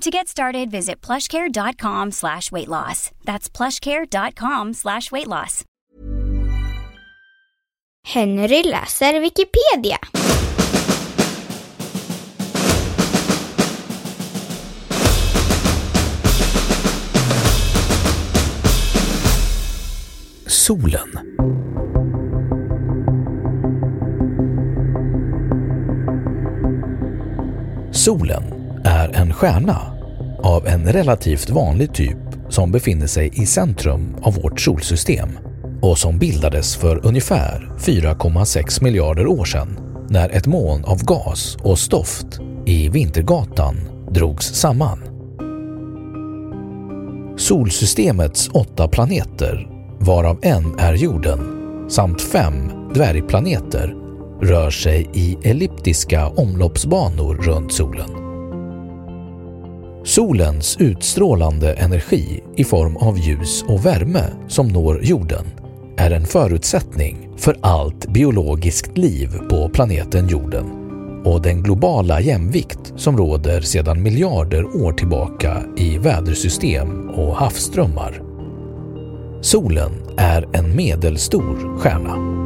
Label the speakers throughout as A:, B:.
A: To get started, visit plushcare.com slash weight loss. That's plushcare.com slash weight loss.
B: Henry läser Wikipedia.
C: Solen. Solen är en stjärna av en relativt vanlig typ som befinner sig i centrum av vårt solsystem och som bildades för ungefär 4,6 miljarder år sedan när ett moln av gas och stoft i Vintergatan drogs samman. Solsystemets åtta planeter, varav en är jorden, samt fem dvärgplaneter rör sig i elliptiska omloppsbanor runt solen. Solens utstrålande energi i form av ljus och värme som når jorden är en förutsättning för allt biologiskt liv på planeten jorden och den globala jämvikt som råder sedan miljarder år tillbaka i vädersystem och havsströmmar. Solen är en medelstor stjärna.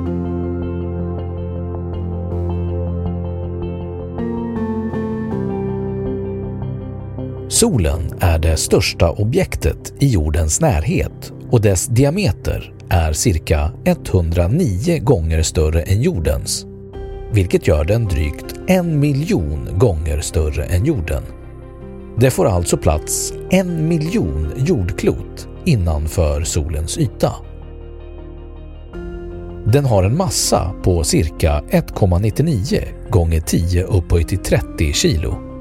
C: Solen är det största objektet i jordens närhet och dess diameter är cirka 109 gånger större än jordens, vilket gör den drygt en miljon gånger större än jorden. Det får alltså plats en miljon jordklot innanför solens yta. Den har en massa på cirka 1,99 gånger 10 upphöjt till 30 kilo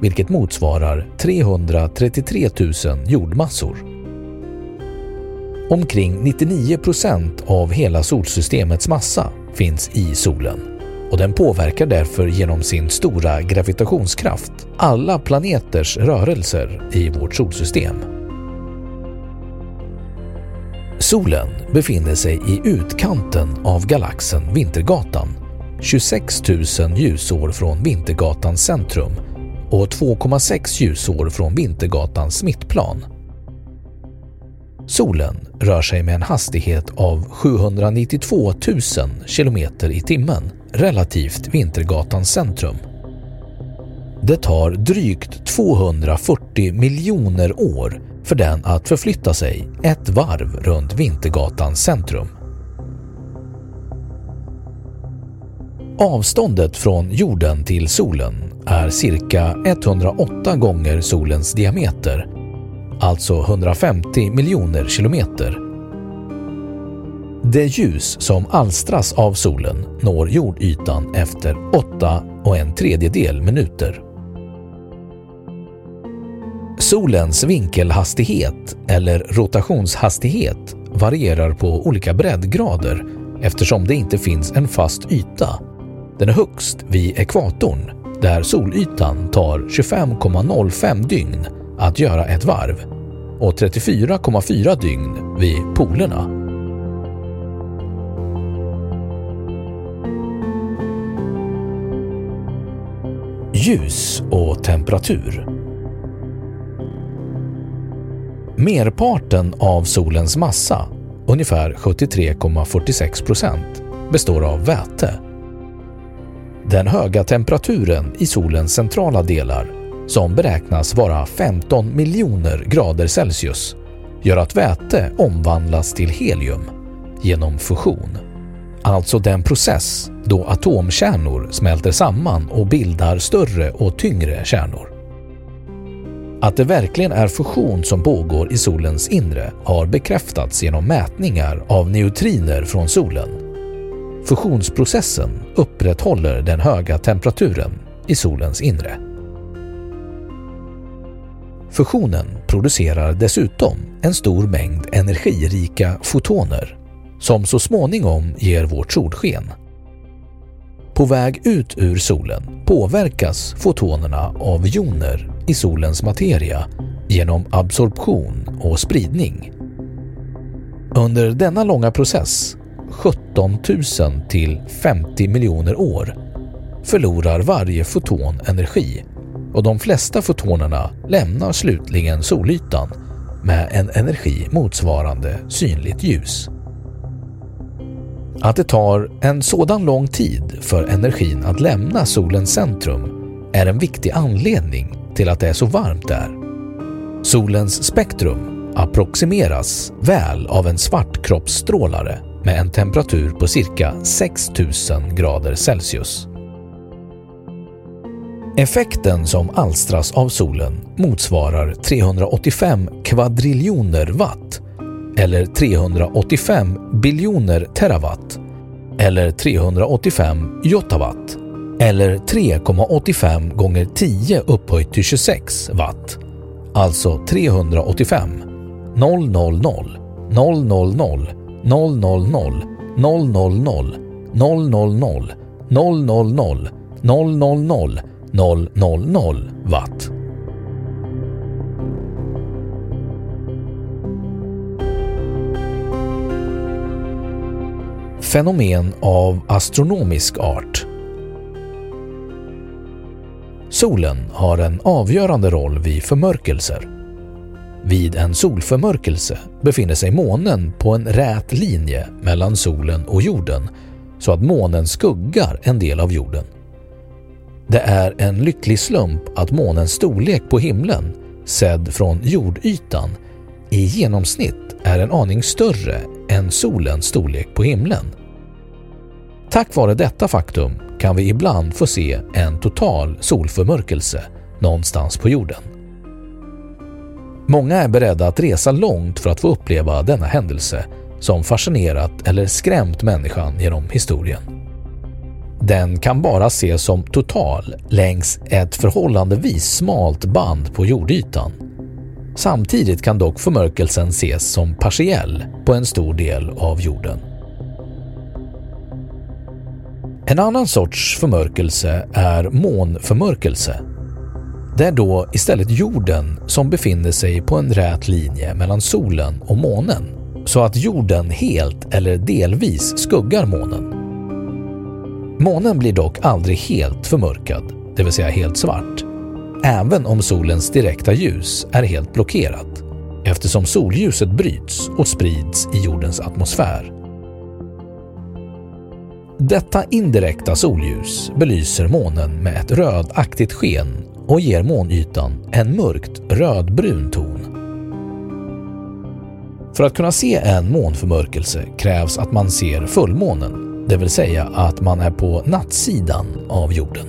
C: vilket motsvarar 333 000 jordmassor. Omkring 99 procent av hela solsystemets massa finns i solen och den påverkar därför genom sin stora gravitationskraft alla planeters rörelser i vårt solsystem. Solen befinner sig i utkanten av galaxen Vintergatan, 26 000 ljusår från Vintergatans centrum och 2,6 ljusår från Vintergatans mittplan. Solen rör sig med en hastighet av 792 000 km i timmen relativt Vintergatans centrum. Det tar drygt 240 miljoner år för den att förflytta sig ett varv runt Vintergatans centrum. Avståndet från jorden till solen är cirka 108 gånger solens diameter, alltså 150 miljoner kilometer. Det ljus som alstras av solen når jordytan efter 8 och en tredjedel minuter. Solens vinkelhastighet eller rotationshastighet varierar på olika breddgrader eftersom det inte finns en fast yta. Den är högst vid ekvatorn där solytan tar 25,05 dygn att göra ett varv och 34,4 dygn vid polerna. Ljus och temperatur Merparten av solens massa, ungefär 73,46 procent, består av väte den höga temperaturen i solens centrala delar, som beräknas vara 15 miljoner grader Celsius, gör att väte omvandlas till helium genom fusion. Alltså den process då atomkärnor smälter samman och bildar större och tyngre kärnor. Att det verkligen är fusion som pågår i solens inre har bekräftats genom mätningar av neutriner från solen. Fusionsprocessen upprätthåller den höga temperaturen i solens inre. Fusionen producerar dessutom en stor mängd energirika fotoner som så småningom ger vårt solsken. På väg ut ur solen påverkas fotonerna av joner i solens materia genom absorption och spridning. Under denna långa process, 17 000 till 50 miljoner år, förlorar varje foton energi och de flesta fotonerna lämnar slutligen solytan med en energi motsvarande synligt ljus. Att det tar en sådan lång tid för energin att lämna solens centrum är en viktig anledning till att det är så varmt där. Solens spektrum approximeras väl av en svartkroppsstrålare med en temperatur på cirka 6000 grader Celsius. Effekten som alstras av solen motsvarar 385 kvadriljoner watt eller 385 biljoner terawatt eller 385 jottawatt eller 3,85 gånger 10 upphöjt till 26 watt. Alltså 385 000 000 000 000 000 000 000 000 watt. Fenomen av astronomisk art Solen har en avgörande roll vid förmörkelser. Vid en solförmörkelse befinner sig månen på en rät linje mellan solen och jorden så att månen skuggar en del av jorden. Det är en lycklig slump att månens storlek på himlen, sedd från jordytan, i genomsnitt är en aning större än solens storlek på himlen. Tack vare detta faktum kan vi ibland få se en total solförmörkelse någonstans på jorden. Många är beredda att resa långt för att få uppleva denna händelse som fascinerat eller skrämt människan genom historien. Den kan bara ses som total längs ett förhållandevis smalt band på jordytan. Samtidigt kan dock förmörkelsen ses som partiell på en stor del av jorden. En annan sorts förmörkelse är månförmörkelse. Det är då istället jorden som befinner sig på en rät linje mellan solen och månen så att jorden helt eller delvis skuggar månen. Månen blir dock aldrig helt förmörkad, det vill säga helt svart, även om solens direkta ljus är helt blockerat eftersom solljuset bryts och sprids i jordens atmosfär. Detta indirekta solljus belyser månen med ett rödaktigt sken och ger månytan en mörkt rödbrun ton. För att kunna se en månförmörkelse krävs att man ser fullmånen, det vill säga att man är på nattsidan av jorden.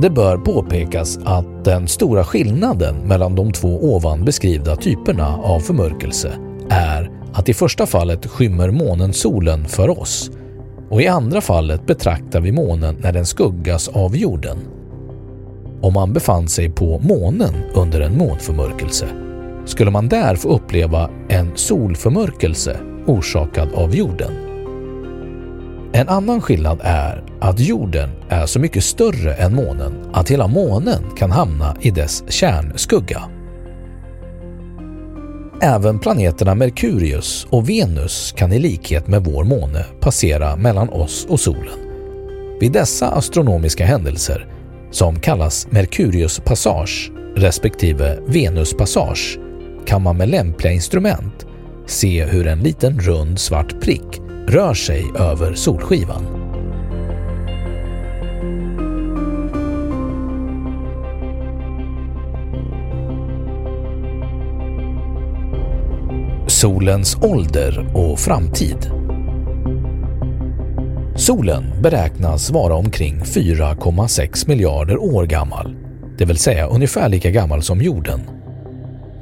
C: Det bör påpekas att den stora skillnaden mellan de två ovan beskrivna typerna av förmörkelse är att i första fallet skymmer månen solen för oss och i andra fallet betraktar vi månen när den skuggas av jorden. Om man befann sig på månen under en månförmörkelse skulle man där få uppleva en solförmörkelse orsakad av jorden. En annan skillnad är att jorden är så mycket större än månen att hela månen kan hamna i dess kärnskugga. Även planeterna Merkurius och Venus kan i likhet med vår måne passera mellan oss och solen. Vid dessa astronomiska händelser, som kallas Merkurius passage respektive Venus passage, kan man med lämpliga instrument se hur en liten rund svart prick rör sig över solskivan. Solens ålder och framtid Solen beräknas vara omkring 4,6 miljarder år gammal, det vill säga ungefär lika gammal som jorden.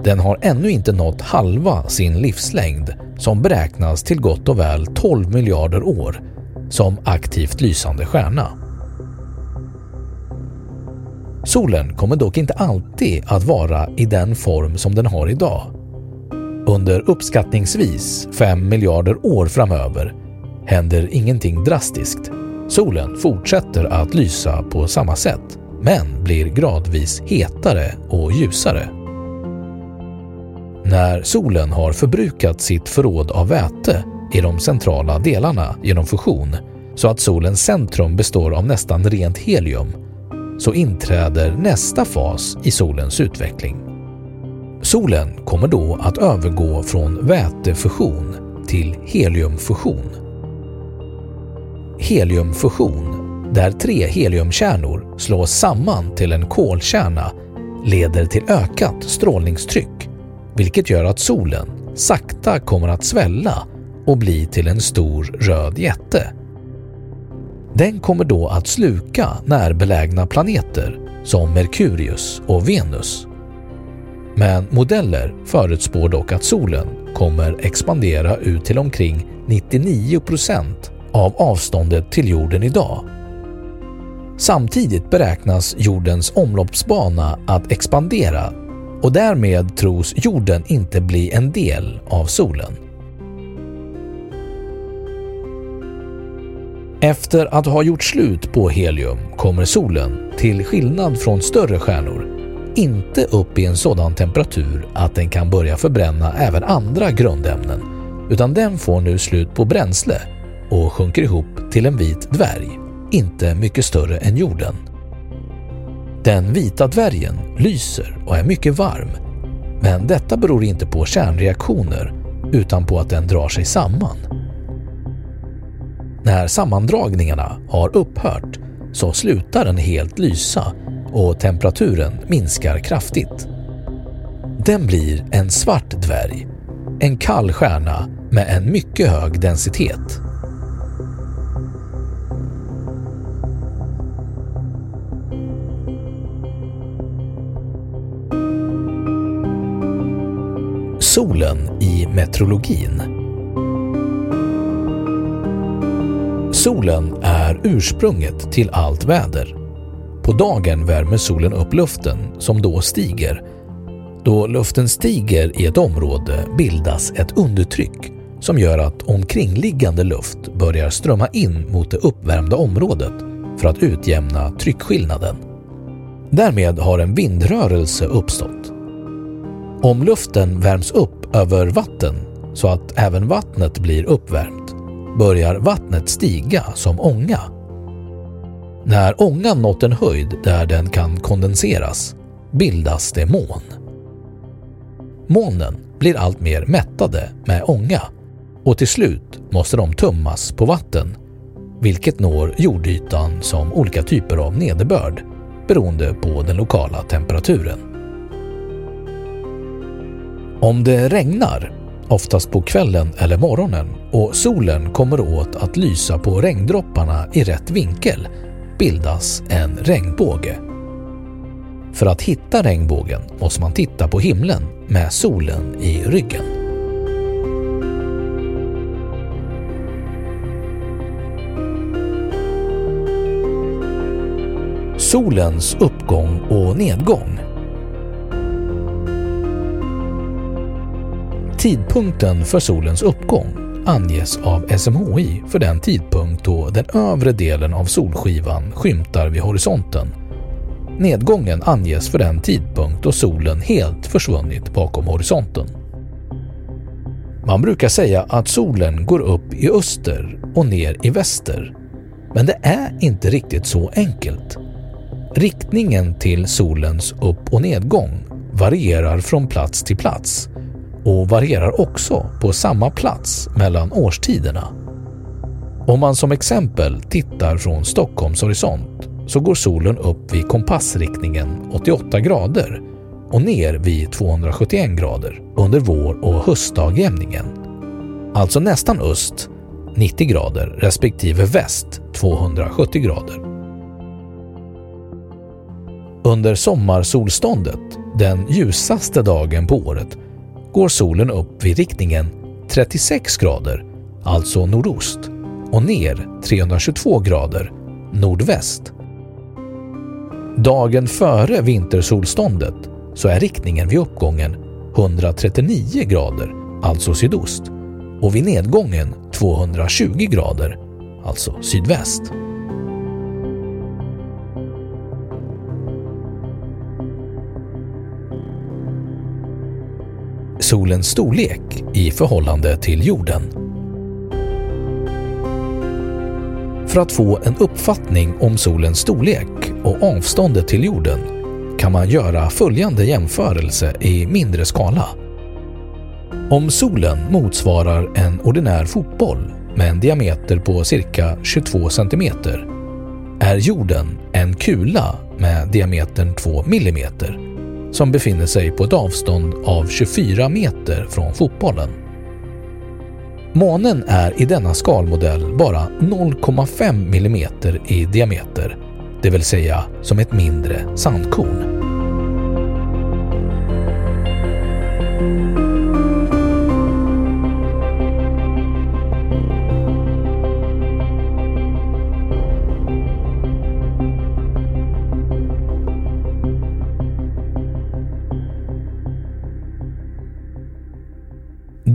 C: Den har ännu inte nått halva sin livslängd som beräknas till gott och väl 12 miljarder år som aktivt lysande stjärna. Solen kommer dock inte alltid att vara i den form som den har idag. Under uppskattningsvis 5 miljarder år framöver händer ingenting drastiskt. Solen fortsätter att lysa på samma sätt, men blir gradvis hetare och ljusare. När solen har förbrukat sitt förråd av väte i de centrala delarna genom fusion så att solens centrum består av nästan rent helium så inträder nästa fas i solens utveckling. Solen kommer då att övergå från vätefusion till heliumfusion. Heliumfusion, där tre heliumkärnor slås samman till en kolkärna, leder till ökat strålningstryck vilket gör att solen sakta kommer att svälla och bli till en stor röd jätte. Den kommer då att sluka närbelägna planeter som Merkurius och Venus. Men modeller förutspår dock att solen kommer expandera ut till omkring 99 procent av avståndet till jorden idag. Samtidigt beräknas jordens omloppsbana att expandera och därmed tros jorden inte bli en del av solen. Efter att ha gjort slut på helium kommer solen, till skillnad från större stjärnor, inte upp i en sådan temperatur att den kan börja förbränna även andra grundämnen, utan den får nu slut på bränsle och sjunker ihop till en vit dvärg, inte mycket större än jorden. Den vita dvärgen lyser och är mycket varm, men detta beror inte på kärnreaktioner utan på att den drar sig samman. När sammandragningarna har upphört så slutar den helt lysa och temperaturen minskar kraftigt. Den blir en svart dvärg, en kall stjärna med en mycket hög densitet. Solen i meteorologin. Solen är ursprunget till allt väder. På dagen värmer solen upp luften som då stiger. Då luften stiger i ett område bildas ett undertryck som gör att omkringliggande luft börjar strömma in mot det uppvärmda området för att utjämna tryckskillnaden. Därmed har en vindrörelse uppstått om luften värms upp över vatten så att även vattnet blir uppvärmt börjar vattnet stiga som ånga. När ångan nått en höjd där den kan kondenseras bildas det moln. Molnen blir allt mer mättade med ånga och till slut måste de tummas på vatten vilket når jordytan som olika typer av nederbörd beroende på den lokala temperaturen. Om det regnar, oftast på kvällen eller morgonen och solen kommer åt att lysa på regndropparna i rätt vinkel bildas en regnbåge. För att hitta regnbågen måste man titta på himlen med solen i ryggen. Solens uppgång och nedgång Tidpunkten för solens uppgång anges av SMHI för den tidpunkt då den övre delen av solskivan skymtar vid horisonten. Nedgången anges för den tidpunkt då solen helt försvunnit bakom horisonten. Man brukar säga att solen går upp i öster och ner i väster. Men det är inte riktigt så enkelt. Riktningen till solens upp och nedgång varierar från plats till plats och varierar också på samma plats mellan årstiderna. Om man som exempel tittar från Stockholms horisont så går solen upp vid kompassriktningen 88 grader och ner vid 271 grader under vår och höstdagjämningen. Alltså nästan öst 90 grader respektive väst 270 grader. Under sommarsolståndet, den ljusaste dagen på året, går solen upp vid riktningen 36 grader, alltså nordost, och ner 322 grader, nordväst. Dagen före vintersolståndet så är riktningen vid uppgången 139 grader, alltså sydost, och vid nedgången 220 grader, alltså sydväst. Solens storlek i förhållande till jorden. För att få en uppfattning om solens storlek och avståndet till jorden kan man göra följande jämförelse i mindre skala. Om solen motsvarar en ordinär fotboll med en diameter på cirka 22 cm är jorden en kula med diametern 2 mm som befinner sig på ett avstånd av 24 meter från fotbollen. Månen är i denna skalmodell bara 0,5 mm i diameter, det vill säga som ett mindre sandkorn.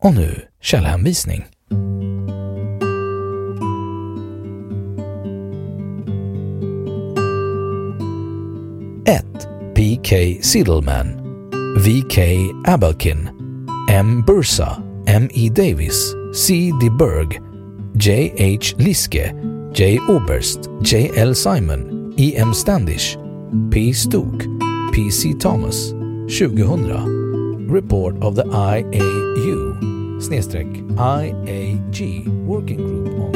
C: Och nu källhänvisning. P.K. Siddleman V.K. Abelkin M. Bursa M. E. Davis C. D. Berg J. H. Liske J. Oberst J. L. Simon E. M. Standish P. Stook P. C. Thomas 2000 Report of the IAU IAG Working Group on